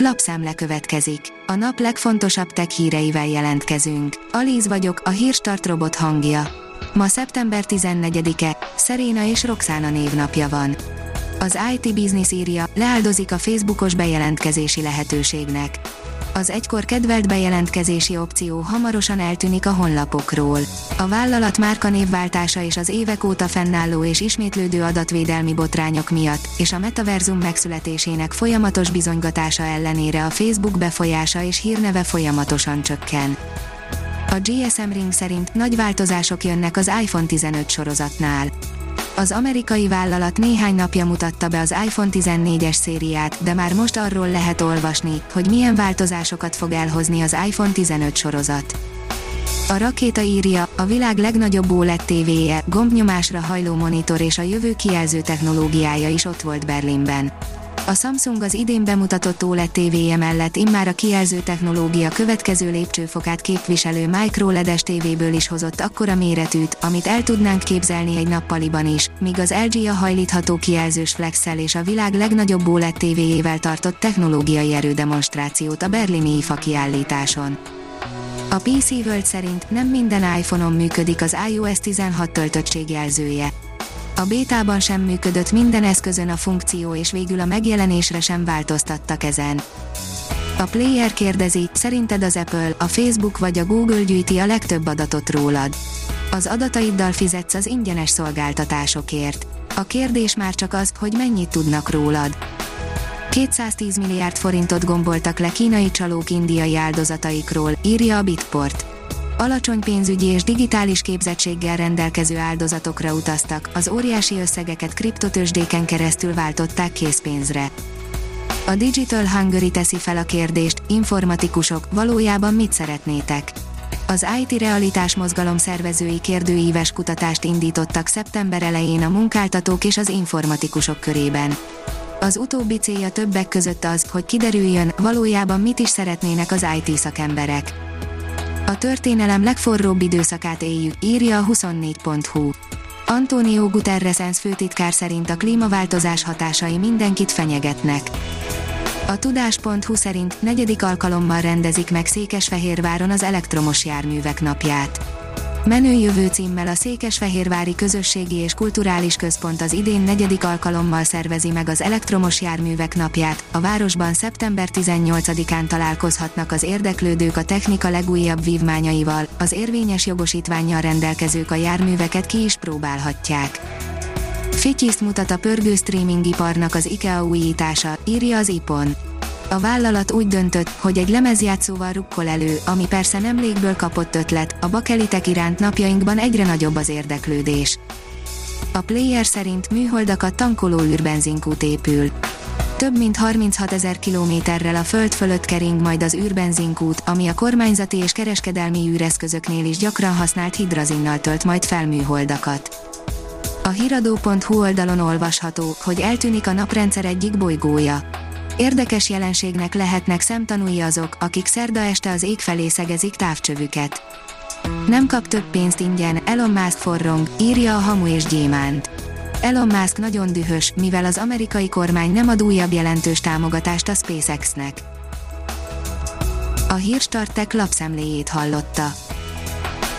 Lapszemle következik. A nap legfontosabb tech híreivel jelentkezünk. Alíz vagyok, a hírstart robot hangja. Ma szeptember 14-e, Szeréna és Roxana névnapja van. Az IT Business írja, leáldozik a Facebookos bejelentkezési lehetőségnek az egykor kedvelt bejelentkezési opció hamarosan eltűnik a honlapokról. A vállalat márkanévváltása és az évek óta fennálló és ismétlődő adatvédelmi botrányok miatt, és a metaverzum megszületésének folyamatos bizonygatása ellenére a Facebook befolyása és hírneve folyamatosan csökken. A GSM Ring szerint nagy változások jönnek az iPhone 15 sorozatnál az amerikai vállalat néhány napja mutatta be az iPhone 14-es szériát, de már most arról lehet olvasni, hogy milyen változásokat fog elhozni az iPhone 15 sorozat. A rakéta írja, a világ legnagyobb OLED tévéje, gombnyomásra hajló monitor és a jövő kijelző technológiája is ott volt Berlinben. A Samsung az idén bemutatott OLED TV-je mellett immár a kijelző technológia következő lépcsőfokát képviselő microLED-es tévéből is hozott akkora méretűt, amit el tudnánk képzelni egy nappaliban is, míg az LG a hajlítható kijelzős flexel és a világ legnagyobb OLED TV-jével tartott technológiai erődemonstrációt a berlini IFA kiállításon. A PC World szerint nem minden iPhone-on működik az iOS 16 töltöttségjelzője. A bétában sem működött minden eszközön a funkció és végül a megjelenésre sem változtattak ezen. A player kérdezi, szerinted az Apple, a Facebook vagy a Google gyűjti a legtöbb adatot rólad. Az adataiddal fizetsz az ingyenes szolgáltatásokért. A kérdés már csak az, hogy mennyit tudnak rólad. 210 milliárd forintot gomboltak le kínai csalók indiai áldozataikról, írja a Bitport alacsony pénzügyi és digitális képzettséggel rendelkező áldozatokra utaztak, az óriási összegeket kriptotősdéken keresztül váltották készpénzre. A Digital Hungary teszi fel a kérdést, informatikusok, valójában mit szeretnétek? Az IT realitás mozgalom szervezői kérdőíves kutatást indítottak szeptember elején a munkáltatók és az informatikusok körében. Az utóbbi célja többek között az, hogy kiderüljön, valójában mit is szeretnének az IT szakemberek. A történelem legforróbb időszakát éljük, írja a 24.hu. Antonio Guterres ENSZ főtitkár szerint a klímaváltozás hatásai mindenkit fenyegetnek. A tudás.hu szerint negyedik alkalommal rendezik meg Székesfehérváron az elektromos járművek napját. Menő jövő címmel a Székesfehérvári Közösségi és Kulturális Központ az idén negyedik alkalommal szervezi meg az elektromos járművek napját. A városban szeptember 18-án találkozhatnak az érdeklődők a technika legújabb vívmányaival, az érvényes jogosítványjal rendelkezők a járműveket ki is próbálhatják. Fityiszt mutat a pörgő streamingiparnak az IKEA újítása, írja az IPON. A vállalat úgy döntött, hogy egy lemezjátszóval rukkol elő, ami persze nem légből kapott ötlet, a bakelitek iránt napjainkban egyre nagyobb az érdeklődés. A player szerint műholdakat tankoló űrbenzinkút épül. Több mint 36 ezer kilométerrel a föld fölött kering majd az űrbenzinkút, ami a kormányzati és kereskedelmi űreszközöknél is gyakran használt hidrazinnal tölt majd fel műholdakat. A hiradó.hu oldalon olvasható, hogy eltűnik a naprendszer egyik bolygója Érdekes jelenségnek lehetnek szemtanúi azok, akik szerda este az ég felé szegezik távcsövüket. Nem kap több pénzt ingyen, Elon Musk forrong, írja a Hamu és Gyémánt. Elon Musk nagyon dühös, mivel az amerikai kormány nem ad újabb jelentős támogatást a SpaceX-nek. A Hírstartek lapszemléjét hallotta.